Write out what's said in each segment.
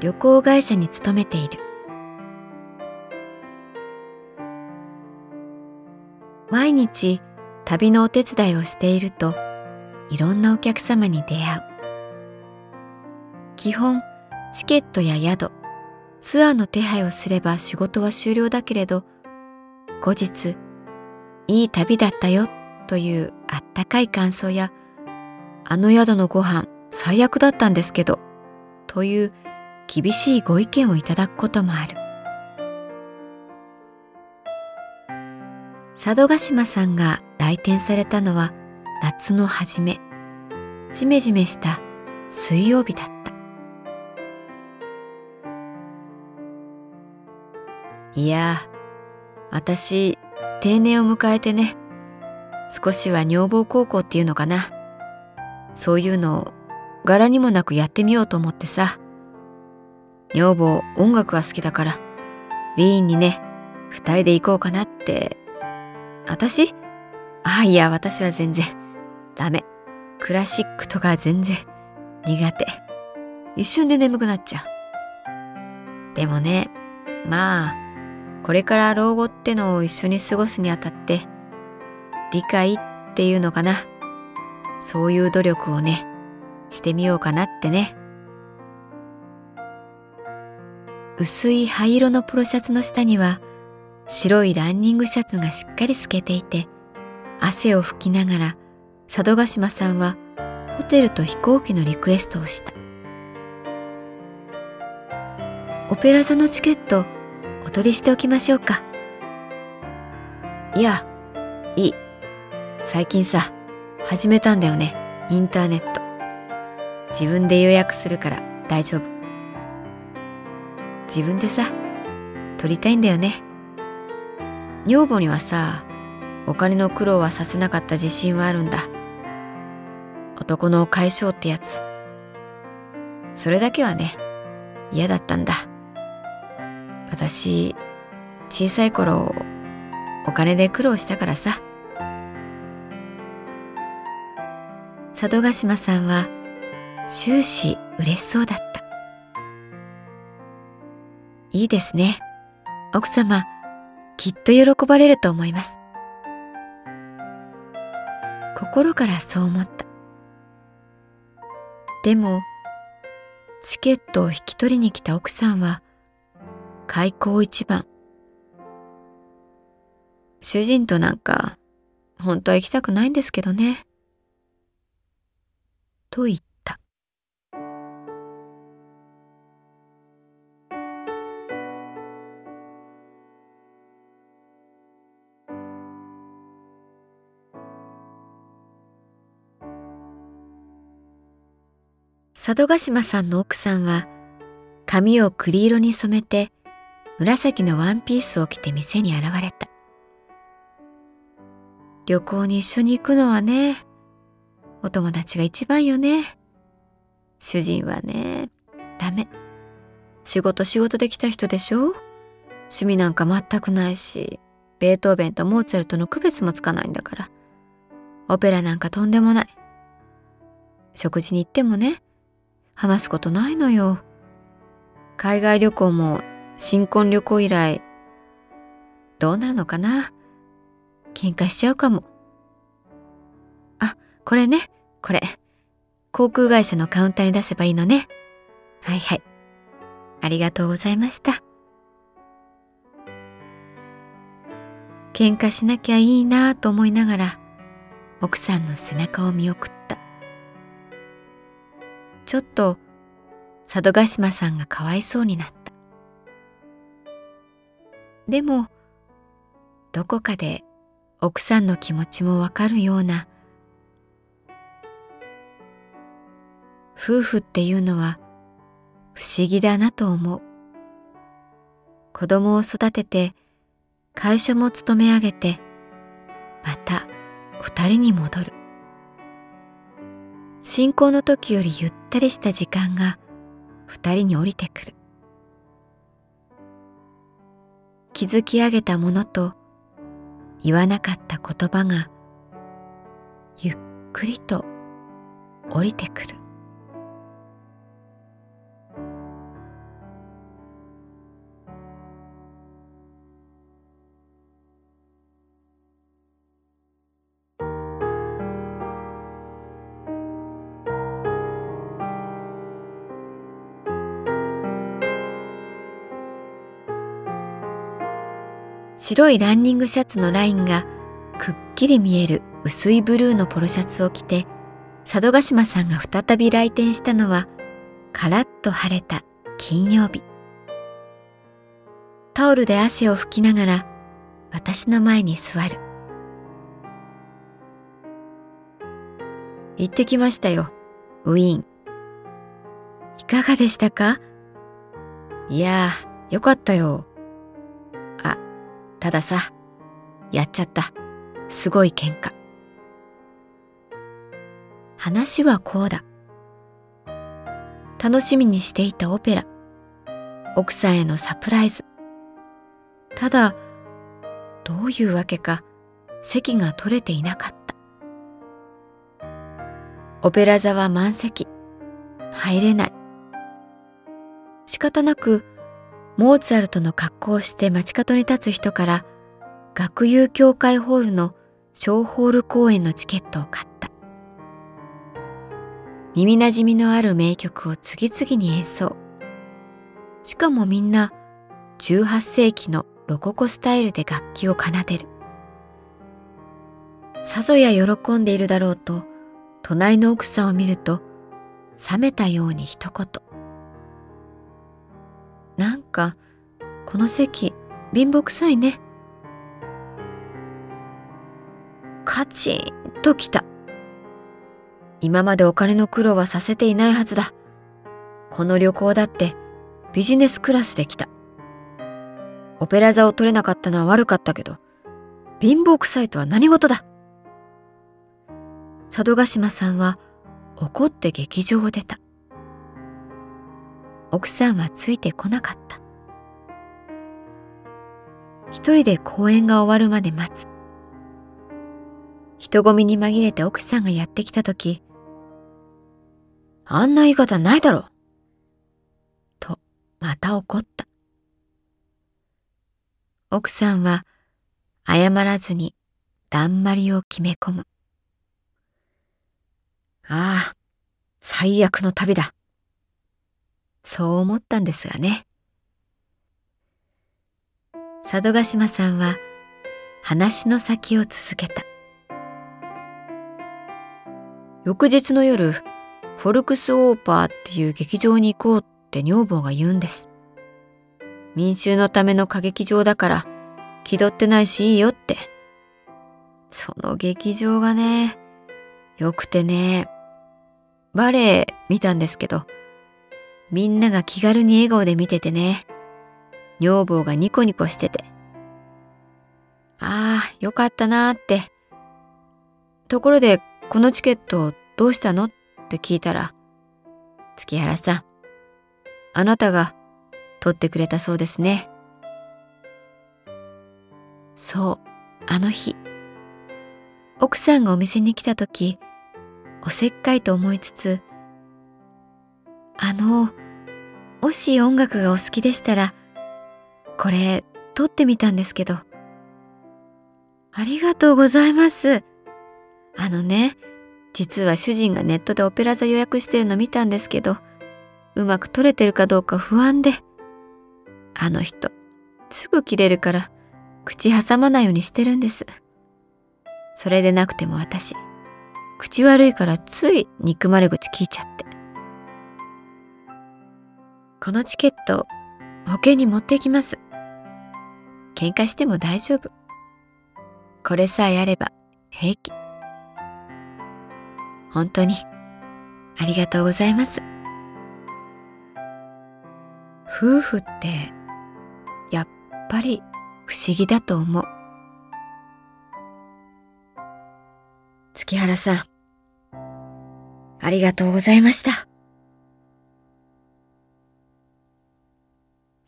旅行会社に勤めている。毎日旅のお手伝いをしているといろんなお客様に出会う。基本チケットや宿ツアーの手配をすれば仕事は終了だけれど後日いい旅だったよというあったかい感想やあの宿のご飯最悪だったんですけどという厳しいご意見をいただくこともある。佐渡島さんが来店されたのは夏の初めジメジメした水曜日だった。いや私定年を迎えてね少しは女房高校っていうのかな。そういうのを柄にもなくやってみようと思ってさ。女房音楽が好きだから。ウィーンにね二人で行こうかなって。私？あいや私は全然。ダメ。クラシックとか全然苦手。一瞬で眠くなっちゃう。でもねまあこれから老後ってのを一緒に過ごすにあたって理解っていうのかな。そういう努力をねしてみようかなってね。薄い灰色のポロシャツの下には白いランニングシャツがしっかり透けていて汗を拭きながら佐渡島さんはホテルと飛行機のリクエストをした。オペラ座のチケットお取りしておきましょうか。いやいい。最近さ始めたんだよねインターネット。自分で予約するから大丈夫。自分でさ取りたいんだよね。女房にはさお金の苦労はさせなかった自信はあるんだ。男の解消ってやつ。それだけはね嫌だったんだ。私小さい頃お金で苦労したからさ。佐渡島さんは終始嬉しそうだった。いいですね。奥様きっと喜ばれると思います。心からそう思った。でもチケットを引き取りに来た奥さんは開口一番。主人となんか本当は行きたくないんですけどね。と言った。佐渡島さんの奥さんは髪を栗色に染めて紫のワンピースを着て店に現れた。旅行に一緒に行くのはね、お友達が一番よね。主人はね、ダメ。仕事仕事できた人でしょ？趣味なんか全くないし、ベートーベンとモーツァルトの区別もつかないんだから。オペラなんかとんでもない。食事に行ってもね、話すことないのよ。海外旅行も新婚旅行以来、どうなるのかな？喧嘩しちゃうかも。あ、これね、これ。航空会社のカウンターに出せばいいのね。はいはい。ありがとうございました。喧嘩しなきゃいいなと思いながら奥さんの背中を見送ったちょっと佐渡島さんがかわいそうになった。でもどこかで奥さんの気持ちもわかるような夫婦っていうのは不思議だなと思う。子供を育てて会社も勤め上げてまた二人に戻る。信仰の時よりゆったりした時間が二人に降りてくる。築き上げたものと言わなかった言葉がゆっくりと降りてくる。白いランニングシャツのラインがくっきり見える薄いブルーのポロシャツを着て佐渡島さんが再び来店したのはカラッと晴れた金曜日。タオルで汗を拭きながら私の前に座る。行ってきましたよウィーン。いかがでしたか？いやよかったよ。たださ、やっちゃった。すごい喧嘩。話はこうだ。楽しみにしていたオペラ。奥さんへのサプライズ。ただ、どういうわけか席が取れていなかった。オペラ座は満席。入れない。仕方なくモーツァルトの格好をして街角に立つ人から学友協会ホールの小ホール公演のチケットを買った。耳なじみのある名曲を次々に演奏。しかもみんな18世紀のロココスタイルで楽器を奏でる。さぞや喜んでいるだろうと隣の奥さんを見ると冷めたように一言。なんかこの席貧乏くさいね。カチンときた。今までお金の苦労はさせていないはずだ。この旅行だってビジネスクラスで来た。オペラ座を取れなかったのは悪かったけど貧乏くさいとは何事だ。佐渡島さんは怒って劇場を出た。奥さんはついてこなかった。一人で公演が終わるまで待つ。人混みに紛れて奥さんがやってきた時あんな言い方ないだろとまた怒った。奥さんは謝らずにだんまりを決め込むああ最悪の旅だ。そう思ったんですがね。佐渡島さんは話の先を続けた。翌日の夜、フォルクスオーパーっていう劇場に行こうって女房が言うんです。民衆のための歌劇場だから気取ってないしいいよって。その劇場がね、よくてね、バレエ見たんですけど、みんなが気軽に笑顔で見ててね。女房がニコニコしてて。ああ、よかったなーって。ところで、このチケットどうしたの？って聞いたら、月原さん、あなたが取ってくれたそうですね。そう、あの日。奥さんがお店に来た時、おせっかいと思いつつ、あの、もし音楽がお好きでしたら、これ撮ってみたんですけど。ありがとうございます。あのね、実は主人がネットでオペラ座予約してるの見たんですけど、うまく撮れてるかどうか不安で。あの人、すぐ切れるから、口挟まないようにしてるんです。それでなくても私、口悪いからつい憎まれ口聞いちゃって。このチケット、保険に持ってきます。喧嘩しても大丈夫。これさえあれば平気。本当にありがとうございます。夫婦ってやっぱり不思議だと思う。月原さん、ありがとうございました。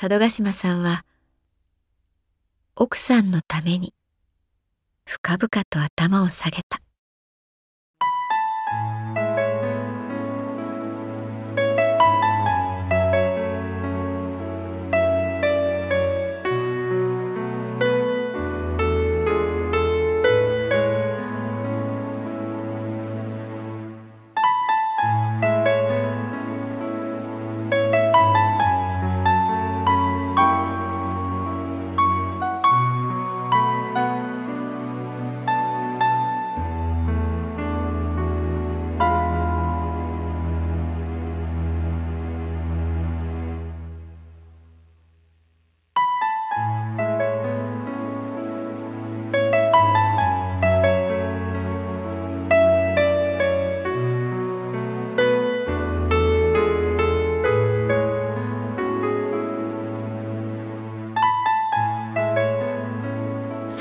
佐渡島さんは、奥さんのために深々と頭を下げた。